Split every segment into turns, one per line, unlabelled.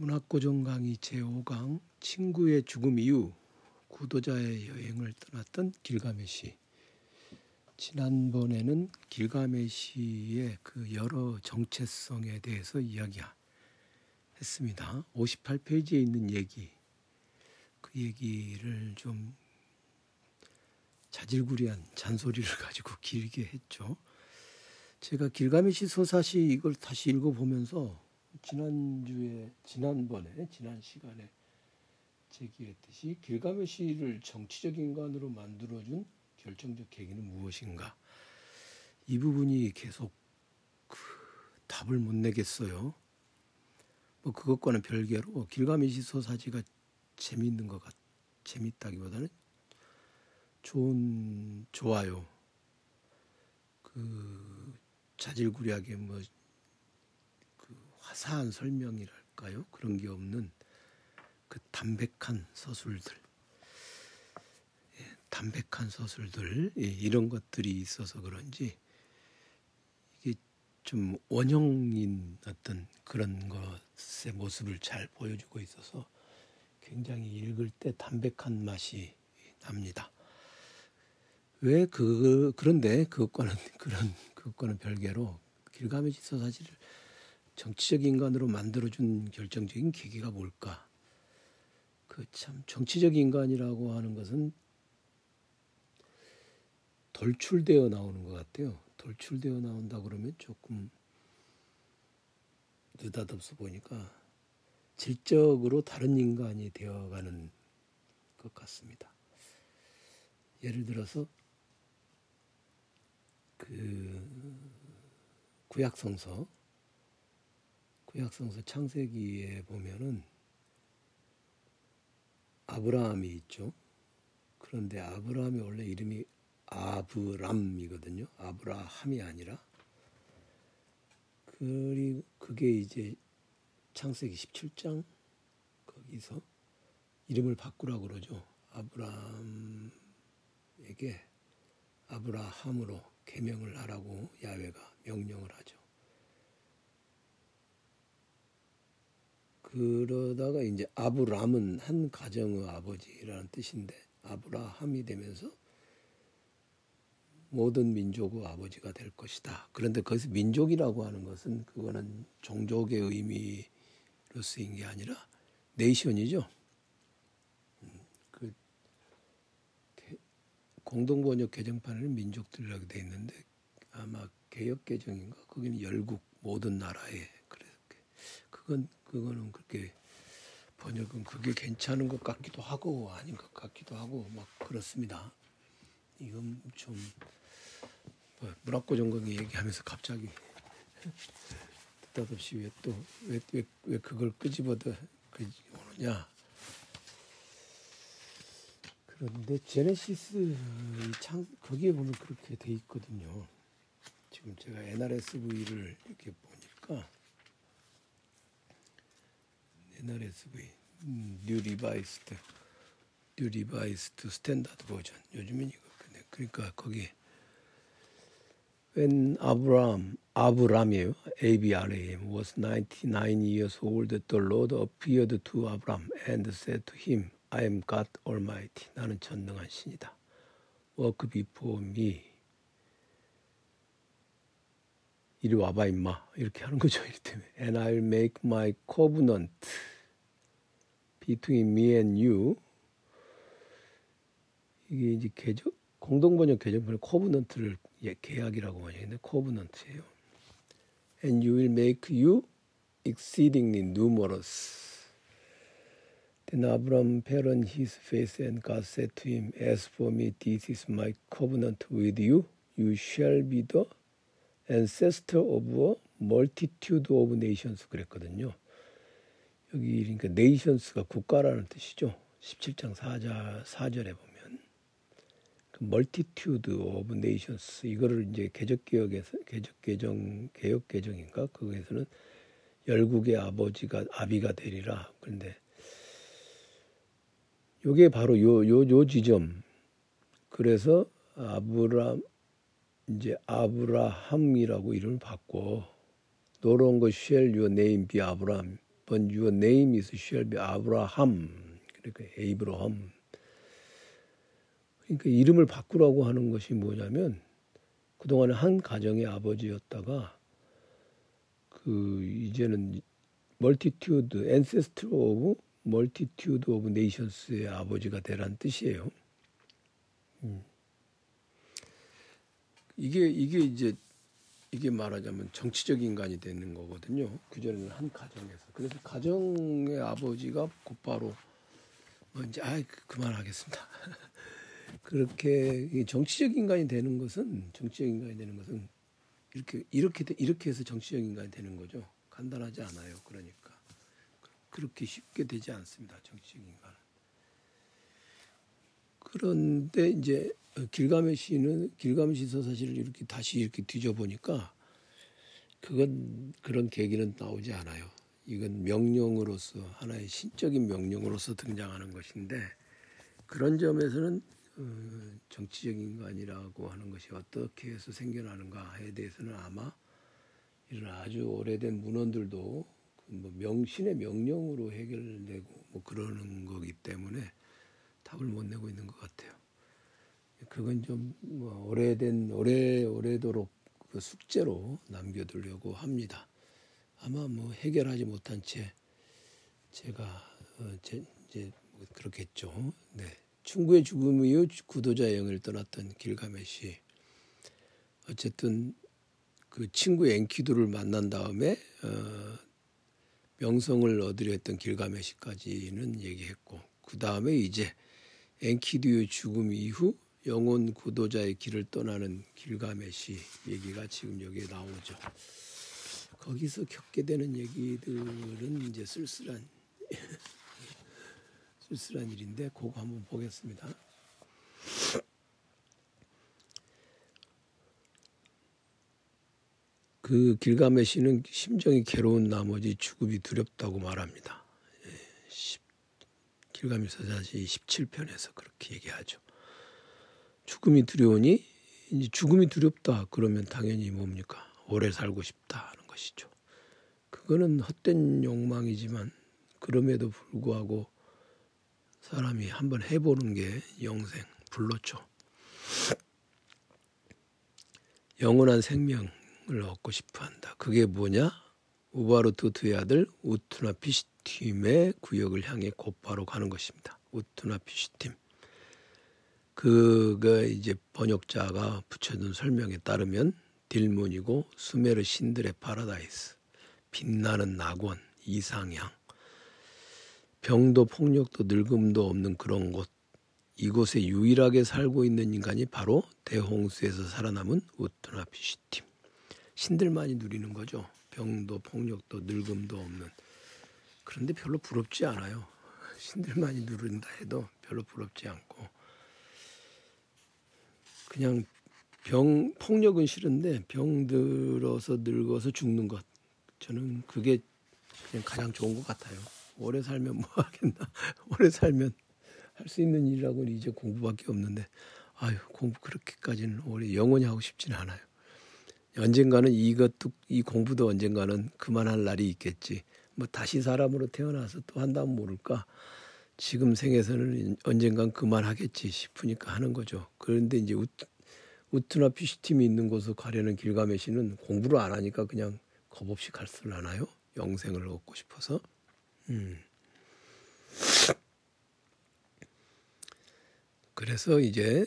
문학고정 강의 제5강 친구의 죽음 이후 구도자의 여행을 떠났던 길가메시 지난번에는 길가메시의 그 여러 정체성에 대해서 이야기했습니다. 58페이지에 있는 얘기 그 얘기를 좀 자질구리한 잔소리를 가지고 길게 했죠. 제가 길가메시 서사시 이걸 다시 읽어보면서 지난주에 지난번에 지난 시간에 제기했듯이 길가메시를 정치적 인간으로 만들어준 결정적 계기는 무엇인가 이 부분이 계속 그 답을 못 내겠어요. 뭐 그것과는 별개로 길가메시 소사지가 재미있는 것 같, 재밌다기보다는 좋은 좋아요. 그 자질구리하게 뭐 화사한 설명이랄까요? 그런 게 없는 그 담백한 서술들, 예, 담백한 서술들 예, 이런 것들이 있어서 그런지 이게 좀 원형인 어떤 그런 것의 모습을 잘 보여주고 있어서 굉장히 읽을 때 담백한 맛이 납니다. 왜 그 그런데 그것과는 그런 그것과는 별개로 길가메시 서사지를 정치적 인간으로 만들어준 결정적인 계기가 뭘까? 그 참 정치적 인간이라고 하는 것은 돌출되어 나오는 것 같아요. 돌출되어 나온다 그러면 조금 느닷없어 보니까 질적으로 다른 인간이 되어가는 것 같습니다. 예를 들어서 그 구약성서 구약성서 창세기에 보면은 아브라함이 있죠. 그런데 아브라함이 원래 이름이 아브람이거든요. 아브라함이 아니라 그리고 그게 이제 창세기 17장 거기서 이름을 바꾸라 그러죠. 아브라함에게 아브라함으로 개명을 하라고 야훼가 명령을 하죠. 그러다가 이제 아브람은 한 가정의 아버지라는 뜻인데 아브라함이 되면서 모든 민족의 아버지가 될 것이다. 그런데 거기서 민족이라고 하는 것은 그거는 종족의 의미로 쓰인 게 아니라 네이션이죠. 음, 그 공동 번역 개정판에는 민족들이라고 돼 있는데 아마 개혁 개정인가 거기는 열국 모든 나라에 그래 그건 그거는 그렇게 번역은 그게 괜찮은 것 같기도 하고 아닌 것 같기도 하고 막 그렇습니다. 이건 좀 뭐, 문학고 전공이 얘기하면서 갑자기 뜻없이 왜 또 왜 왜 왜 그걸 끄집어도 끄집어오느냐. 그런데 제네시스 창 거기에 보면 그렇게 돼 있거든요. 지금 제가 NRSV를 이렇게 보니까 NRSV 뉴 리바이스드 뉴 리바이스드 스탠다드 버전 요즘은 이거 그러니까 거기 When Abraham 아브람이에요. A-B-R-A-M was 99 years old the Lord appeared to Abraham and said to him I am God Almighty 나는 전능한 신이다. Walk before me 이리 와봐 임마 이렇게 하는 거죠. 이때문에 And I'll make my covenant between me and you. 이게 이제 개정 공동번역 개정판에 코브넌트를 예, 계약이라고 많이 했는데 코브넌트예요. And you will make you exceedingly numerous. Then Abram fell on his face and God said to him, As for me, this is my covenant with you. You shall be the ancestor of multitude of nations 그랬거든요. 여기 그러니까 nations가 국가라는 뜻이죠. 17장 4자, 4절에 보면 그 multitude of nations 이거를 이제 개적 개혁에서 개적 개정 개혁 개정인가 그거에서는 열국의 아버지가 아비가 되리라. 그런데 요게 바로 요 요 요 지점. 그래서 아브람 이제 아브라함이라고 이름을 받고 no longer shall your name be Abraham your name is shall be Abraham. 그러니까 에이브라함. 그러니까 이름을 바꾸라고 하는 것이 뭐냐면 그동안에 한 가정의 아버지였다가 그 이제는 multitude ancestor of multitude of nations의 아버지가 되란 뜻이에요. 음. 이게 이게 이제 이게 말하자면 정치적 인간이 되는 거거든요. 그전에는 한 가정에서. 그래서 가정의 아버지가 곧바로 뭐 이제 아 그만하겠습니다. 그렇게 정치적 인간이 되는 것은 정치적 인간이 되는 것은 이렇게 이렇게 이렇게 해서 정치적 인간이 되는 거죠. 간단하지 않아요. 그러니까 그렇게 쉽게 되지 않습니다. 정치적 인간은. 그런데 이제 길가메시는 길가메시서 사실 이렇게 다시 이렇게 뒤져보니까 그건 그런 계기는 나오지 않아요. 이건 명령으로서 하나의 신적인 명령으로서 등장하는 것인데 그런 점에서는 어, 정치적 인간이라고 하는 것이 어떻게 해서 생겨나는가에 대해서는 아마 이런 아주 오래된 문헌들도 그뭐 명신의 명령으로 해결되고 뭐 그러는 거기 때문에 답을 못 내고 있는 것 같아요. 그건 좀뭐 오래된 오래 오래도록 그 숙제로 남겨두려고 합니다. 아마 뭐 해결하지 못한 채 제가 어, 제, 이제 뭐 그렇겠죠. 네. 충구의 죽음 이후 구도자 여행을 떠났던 길가메시 어쨌든 그 친구 엔키두를 만난 다음에 어, 명성을 얻으려 했던 길가메시까지는 얘기했고 그 다음에 이제 엔키두의 죽음 이후 영혼 구도자의 길을 떠나는 길가메시 얘기가 지금 여기에 나오죠. 거기서 겪게 되는 얘기들은 이제 쓸쓸한 쓸쓸한 일인데 그거 한번 보겠습니다. 그 길가메시는 심정이 괴로운 나머지 죽음이 두렵다고 말합니다. 예, 길가메시 사시 17편에서 그렇게 얘기하죠. 죽음이 두려우니 이제 죽음이 두렵다 그러면 당연히 뭡니까 오래 살고 싶다 하는 것이죠. 그거는 헛된 욕망이지만 그럼에도 불구하고 사람이 한번 해보는 게 영생 불로죠. 영원한 생명을 얻고 싶어한다. 그게 뭐냐? 우바르투트의 아들 우투나피시팀의 구역을 향해 곧바로 가는 것입니다. 우투나피시팀. 그가 이제 번역자가 붙여둔 설명에 따르면 딜문이고 수메르 신들의 파라다이스, 빛나는 낙원, 이상향, 병도 폭력도 늙음도 없는 그런 곳 이곳에 유일하게 살고 있는 인간이 바로 대홍수에서 살아남은 우트나 피시팀. 신들만이 누리는 거죠. 병도 폭력도 늙음도 없는. 그런데 별로 부럽지 않아요. 신들만이 누린다 해도 별로 부럽지 않고 그냥 병 폭력은 싫은데 병 들어서 늙어서 죽는 것 저는 그게 그냥 가장 좋은 것 같아요. 오래 살면 뭐 하겠나? 오래 살면 할 수 있는 일이라고는 이제 공부밖에 없는데 아유 공부 그렇게까지는 오래 영원히 하고 싶지는 않아요. 언젠가는 이것도 이 공부도 언젠가는 그만할 날이 있겠지. 뭐 다시 사람으로 태어나서 또 한다면 모를까. 지금 생에서는 언젠간 그만하겠지 싶으니까 하는 거죠. 그런데 이제 우트, 우트나 피시팀이 있는 곳을 가려는 길가메시는 공부를 안 하니까 그냥 겁없이 갈 수를 하나요? 영생을 얻고 싶어서. 음. 그래서 이제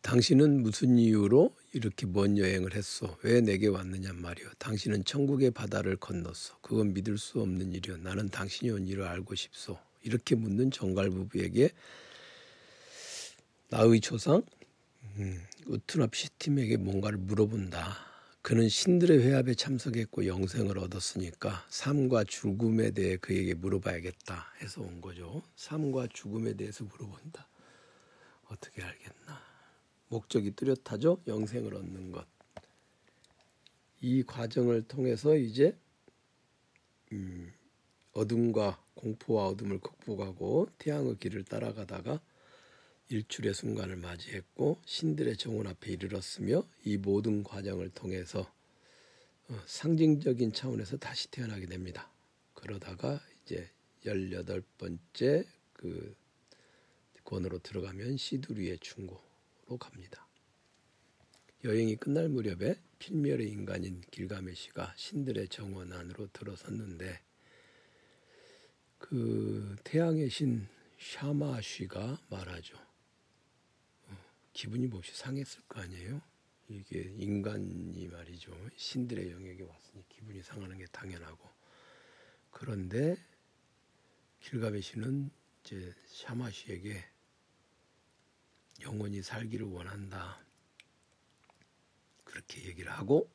당신은 무슨 이유로 이렇게 먼 여행을 했소? 왜 내게 왔느냐 말이오. 당신은 천국의 바다를 건넜소. 그건 믿을 수 없는 일이오. 나는 당신이 온 일을 알고 싶소. 이렇게 묻는 정갈 부부에게 나의 조상 음, 우투납 시 팀에게 뭔가를 물어본다. 그는 신들의 회합에 참석했고 영생을 얻었으니까 삶과 죽음에 대해 그에게 물어봐야겠다 해서 온 거죠. 삶과 죽음에 대해서 물어본다. 어떻게 알겠나? 목적이 뚜렷하죠. 영생을 얻는 것. 이 과정을 통해서 이제 음, 어둠과 공포와 어둠을 극복하고 태양의 길을 따라가다가 일출의 순간을 맞이했고 신들의 정원 앞에 이르렀으며 이 모든 과정을 통해서 어, 상징적인 차원에서 다시 태어나게 됩니다. 그러다가 이제 열여덟 번째 그 권으로 들어가면 시두리의 충고로 갑니다. 여행이 끝날 무렵에 필멸의 인간인 길가메시가 신들의 정원 안으로 들어섰는데 그 태양의 신 샤마쉬가 말하죠. 어, 기분이 몹시 상했을 거 아니에요? 이게 인간이 말이죠. 신들의 영역에 왔으니 기분이 상하는 게 당연하고. 그런데 길가메시는 이제 샤마쉬에게 영원히 살기를 원한다. 그렇게 얘기를 하고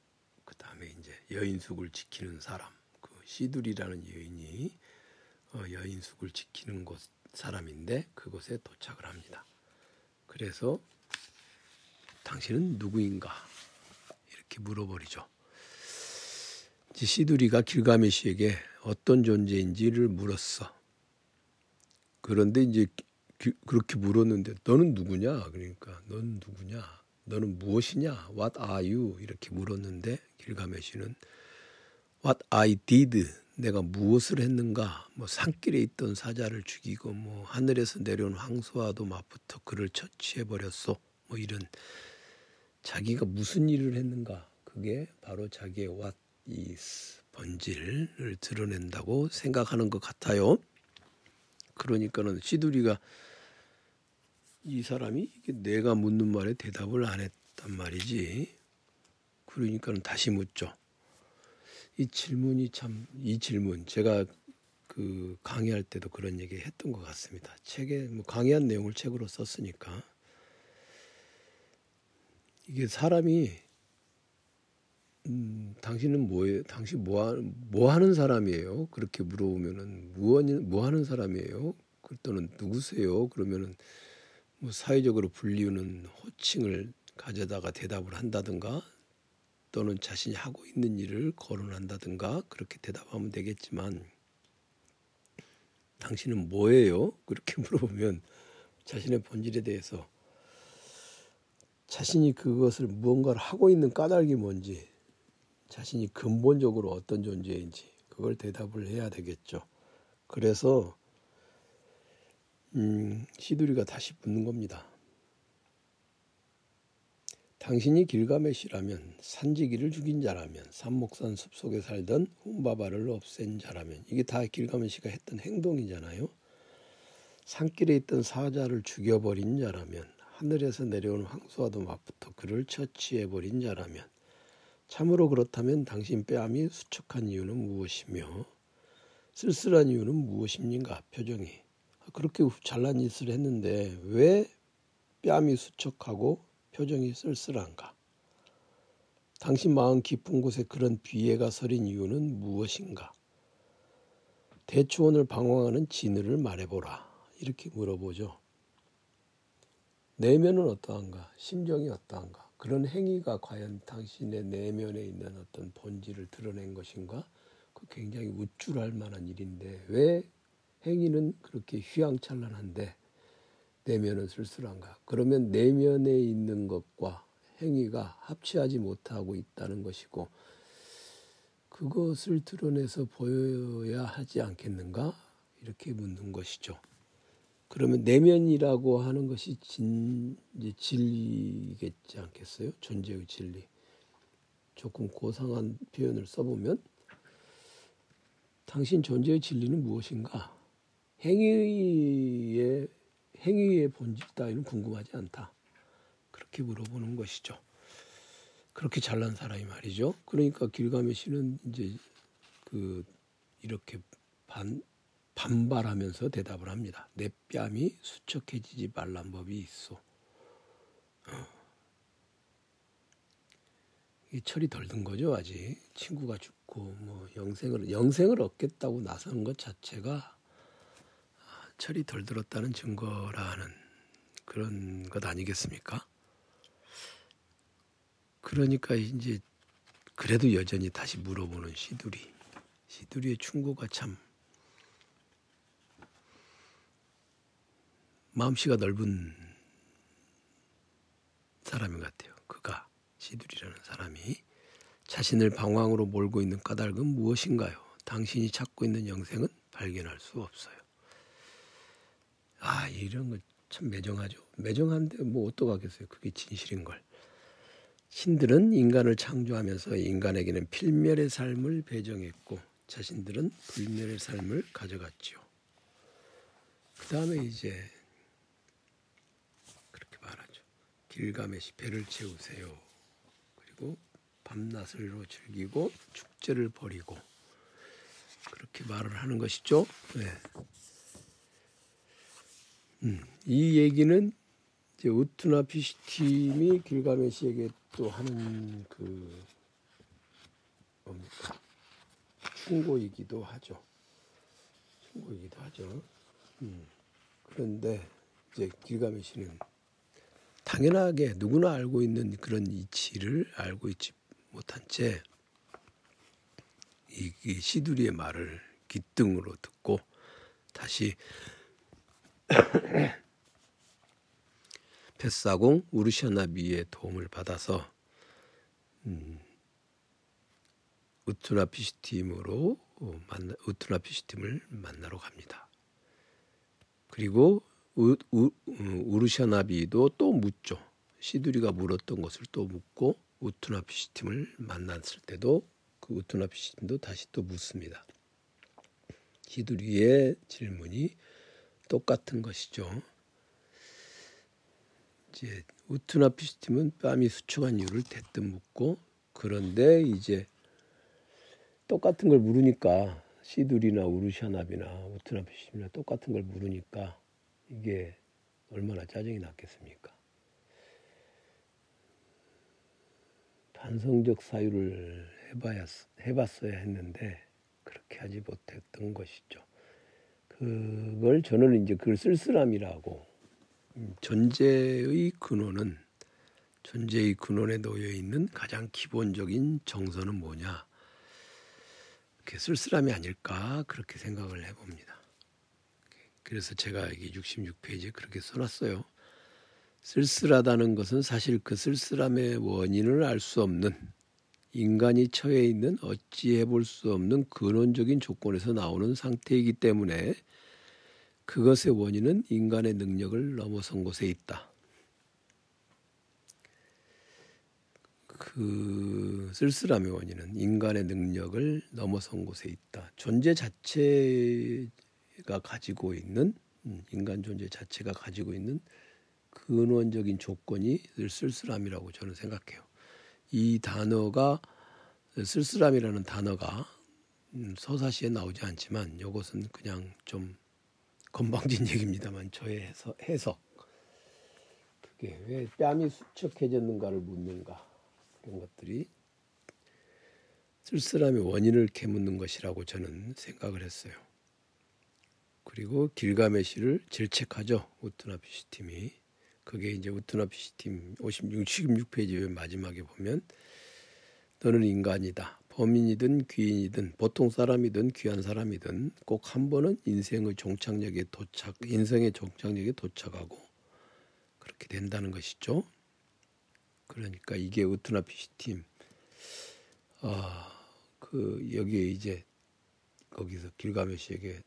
그 다음에 이제 여인숙을 지키는 사람, 그 시두리라는 여인이 어, 여인숙을 지키는 곳 사람인데 그곳에 도착을 합니다. 그래서 당신은 누구인가 이렇게 물어버리죠. 시두리가 길가메시에게 어떤 존재인지를 물었어. 그런데 이제 그렇게 물었는데 너는 누구냐? 그러니까 넌 누구냐? 너는 무엇이냐? What are you? 이렇게 물었는데 길가메시는 What I did 내가 무엇을 했는가? 뭐 산길에 있던 사자를 죽이고 뭐 하늘에서 내려온 황소와도 맞붙어 그를 처치해 버렸소. 뭐 이런 자기가 무슨 일을 했는가? 그게 바로 자기의 what is 본질을 드러낸다고 생각하는 것 같아요. 그러니까는 시두리가 이 사람이 내가 묻는 말에 대답을 안 했단 말이지. 그러니까는 다시 묻죠. 이 질문이 참 이 질문 제가 그 강의할 때도 그런 얘기 했던 것 같습니다. 책에 뭐 강의한 내용을 책으로 썼으니까 이게 사람이 음, 당신은 뭐예요? 당신 뭐, 뭐 하는 사람이에요? 그렇게 물어보면은 뭐, 뭐 하는 사람이에요? 또는 누구세요? 그러면은 뭐 사회적으로 불리우는 호칭을 가져다가 대답을 한다든가 또는 자신이 하고 있는 일을 거론한다든가 그렇게 대답하면 되겠지만 당신은 뭐예요? 그렇게 물어보면 자신의 본질에 대해서 자신이 그것을 무언가를 하고 있는 까닭이 뭔지 자신이 근본적으로 어떤 존재인지 그걸 대답을 해야 되겠죠. 그래서 음, 시두리가 다시 묻는 겁니다. 당신이 길가메시라면 산지기를 죽인 자라면 산목산 숲속에 살던 훔바바를 없앤 자라면 이게 다 길가메시가 했던 행동이잖아요. 산길에 있던 사자를 죽여버린 자라면 하늘에서 내려온 황소와도 맞붙어 그를 처치해버린 자라면 참으로 그렇다면 당신 뺨이 수척한 이유는 무엇이며 쓸쓸한 이유는 무엇입니까? 표정이 그렇게 잘난 짓을 했는데 왜 뺨이 수척하고 표정이 쓸쓸한가? 당신 마음 깊은 곳에 그런 비애가 서린 이유는 무엇인가? 대추원을 방황하는 진을 말해보라. 이렇게 물어보죠. 내면은 어떠한가? 심정이 어떠한가? 그런 행위가 과연 당신의 내면에 있는 어떤 본질을 드러낸 것인가? 그 굉장히 우쭐할 만한 일인데 왜 행위는 그렇게 휘황찬란한데 내면은 쓸쓸한가? 그러면 내면에 있는 것과 행위가 합치하지 못하고 있다는 것이고 그것을 드러내서 보여야 하지 않겠는가? 이렇게 묻는 것이죠. 그러면 내면이라고 하는 것이 진, 이제 진리겠지 않겠어요? 존재의 진리. 조금 고상한 표현을 써보면 당신 존재의 진리는 무엇인가? 행위의 행위의 본질 따위는 궁금하지 않다. 그렇게 물어보는 것이죠. 그렇게 잘난 사람이 말이죠. 그러니까 길가메시는 이제 그 이렇게 반 반발하면서 대답을 합니다. 내 뺨이 수척해지지 말란 법이 있어. 어. 이 철이 덜 든 거죠 아직 친구가 죽고 뭐 영생을 영생을 얻겠다고 나서는 것 자체가 철이 덜 들었다는 증거라는 그런 것 아니겠습니까? 그러니까 이제 그래도 여전히 다시 물어보는 시두리. 시두리의 충고가 참 마음씨가 넓은 사람인 것 같아요. 그가 시두리라는 사람이 자신을 방황으로 몰고 있는 까닭은 무엇인가요? 당신이 찾고 있는 영생은 발견할 수 없어요. 아 이런 거 참 매정하죠. 매정한데 뭐 어떡하겠어요. 그게 진실인 걸. 신들은 인간을 창조하면서 인간에게는 필멸의 삶을 배정했고 자신들은 불멸의 삶을 가져갔지요. 그 다음에 이제 그렇게 말하죠. 길가메시 배를 채우세요. 그리고 밤낮을로 즐기고 축제를 벌이고 그렇게 말을 하는 것이죠. 네. 음, 이 얘기는 이제 우투나 피시팀이 길가메시에게 또 하는 그 뭡니까 충고이기도 하죠. 충고이기도 하죠. 음, 그런데 이제 길가메시는 당연하게 누구나 알고 있는 그런 이치를 알고 있지 못한 채 이 시두리의 말을 기등으로 듣고 다시 패사공 우르샤나비의 도움을 받아서 음, 우투나피시팀으로 어, 만나, 우투나피시팀을 만나러 갑니다. 그리고 우, 우, 음, 우르샤나비도 또 묻죠. 시두리가 물었던 것을 또 묻고 우투나피시팀을 만났을 때도 그 우투나피시팀도 다시 또 묻습니다. 시두리의 질문이 똑같은 것이죠. 이제 우투나 피시팀은 뺨이 수축한 이유를 대뜸 묻고 그런데 이제 똑같은 걸 물으니까 시두리나 우르샤납이나 우투나 피시팀이나 똑같은 걸 물으니까 이게 얼마나 짜증이 났겠습니까? 반성적 사유를 해봐야 해봤어야 했는데 그렇게 하지 못했던 것이죠. 그걸 저는 이제 그걸 쓸쓸함이라고 음, 존재의 근원은 존재의 근원에 놓여 있는 가장 기본적인 정서는 뭐냐? 그 쓸쓸함이 아닐까 그렇게 생각을 해봅니다. 그래서 제가 여기 66페이지에 그렇게 써놨어요. 쓸쓸하다는 것은 사실 그 쓸쓸함의 원인을 알 수 없는 인간이 처해 있는 어찌해 볼 수 없는 근원적인 조건에서 나오는 상태이기 때문에 그것의 원인은 인간의 능력을 넘어선 곳에 있다. 그 쓸쓸함의 원인은 인간의 능력을 넘어선 곳에 있다. 존재 자체가 가지고 있는 음, 인간 존재 자체가 가지고 있는 근원적인 조건이 쓸쓸함이라고 저는 생각해요. 이 단어가 쓸쓸함이라는 단어가 음, 서사시에 나오지 않지만 이것은 그냥 좀 건방진 얘기입니다만 저의 해석, 해석. 그게 왜 뺨이 수척해졌는가를 묻는가 그런 것들이 쓸쓸함의 원인을 캐묻는 것이라고 저는 생각을 했어요. 그리고 길가메시를 질책하죠 우트나피시 팀이 그게 이제 우트나피시 팀 56, 16페이지 마지막에 보면 너는 인간이다. 범인이든 귀인이든 보통 사람이든 귀한 사람이든 꼭 한 번은 인생의 종착역에 도착, 인생의 종착역에 도착하고 그렇게 된다는 것이죠. 그러니까 이게 우트나 피시팀, 아, 그 여기에 이제 거기서 길가메시에게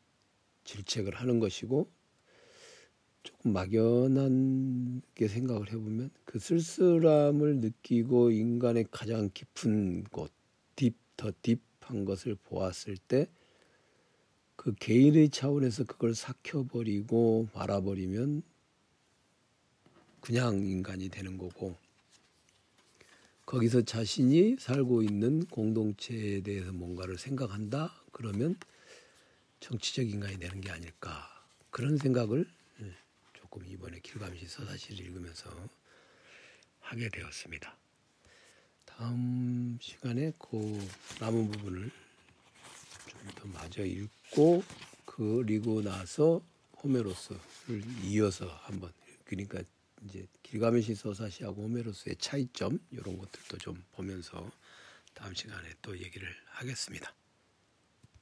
질책을 하는 것이고 조금 막연하게 생각을 해보면 그 쓸쓸함을 느끼고 인간의 가장 깊은 곳, 딥, 더 딥한 것을 보았을 때 그 개인의 차원에서 그걸 삭혀버리고 말아버리면 그냥 인간이 되는 거고 거기서 자신이 살고 있는 공동체에 대해서 뭔가를 생각한다 그러면 정치적 인간이 되는 게 아닐까 그런 생각을 예, 조금 이번에 길감시 서사시를 읽으면서 하게 되었습니다. 다음 시간에 그 남은 부분을 좀 더 마저 읽고 그리고 나서 호메로스를 이어서 한번 그러니까 이제 길가메시 서사시하고 호메로스의 차이점 이런 것들도 좀 보면서 다음 시간에 또 얘기를 하겠습니다.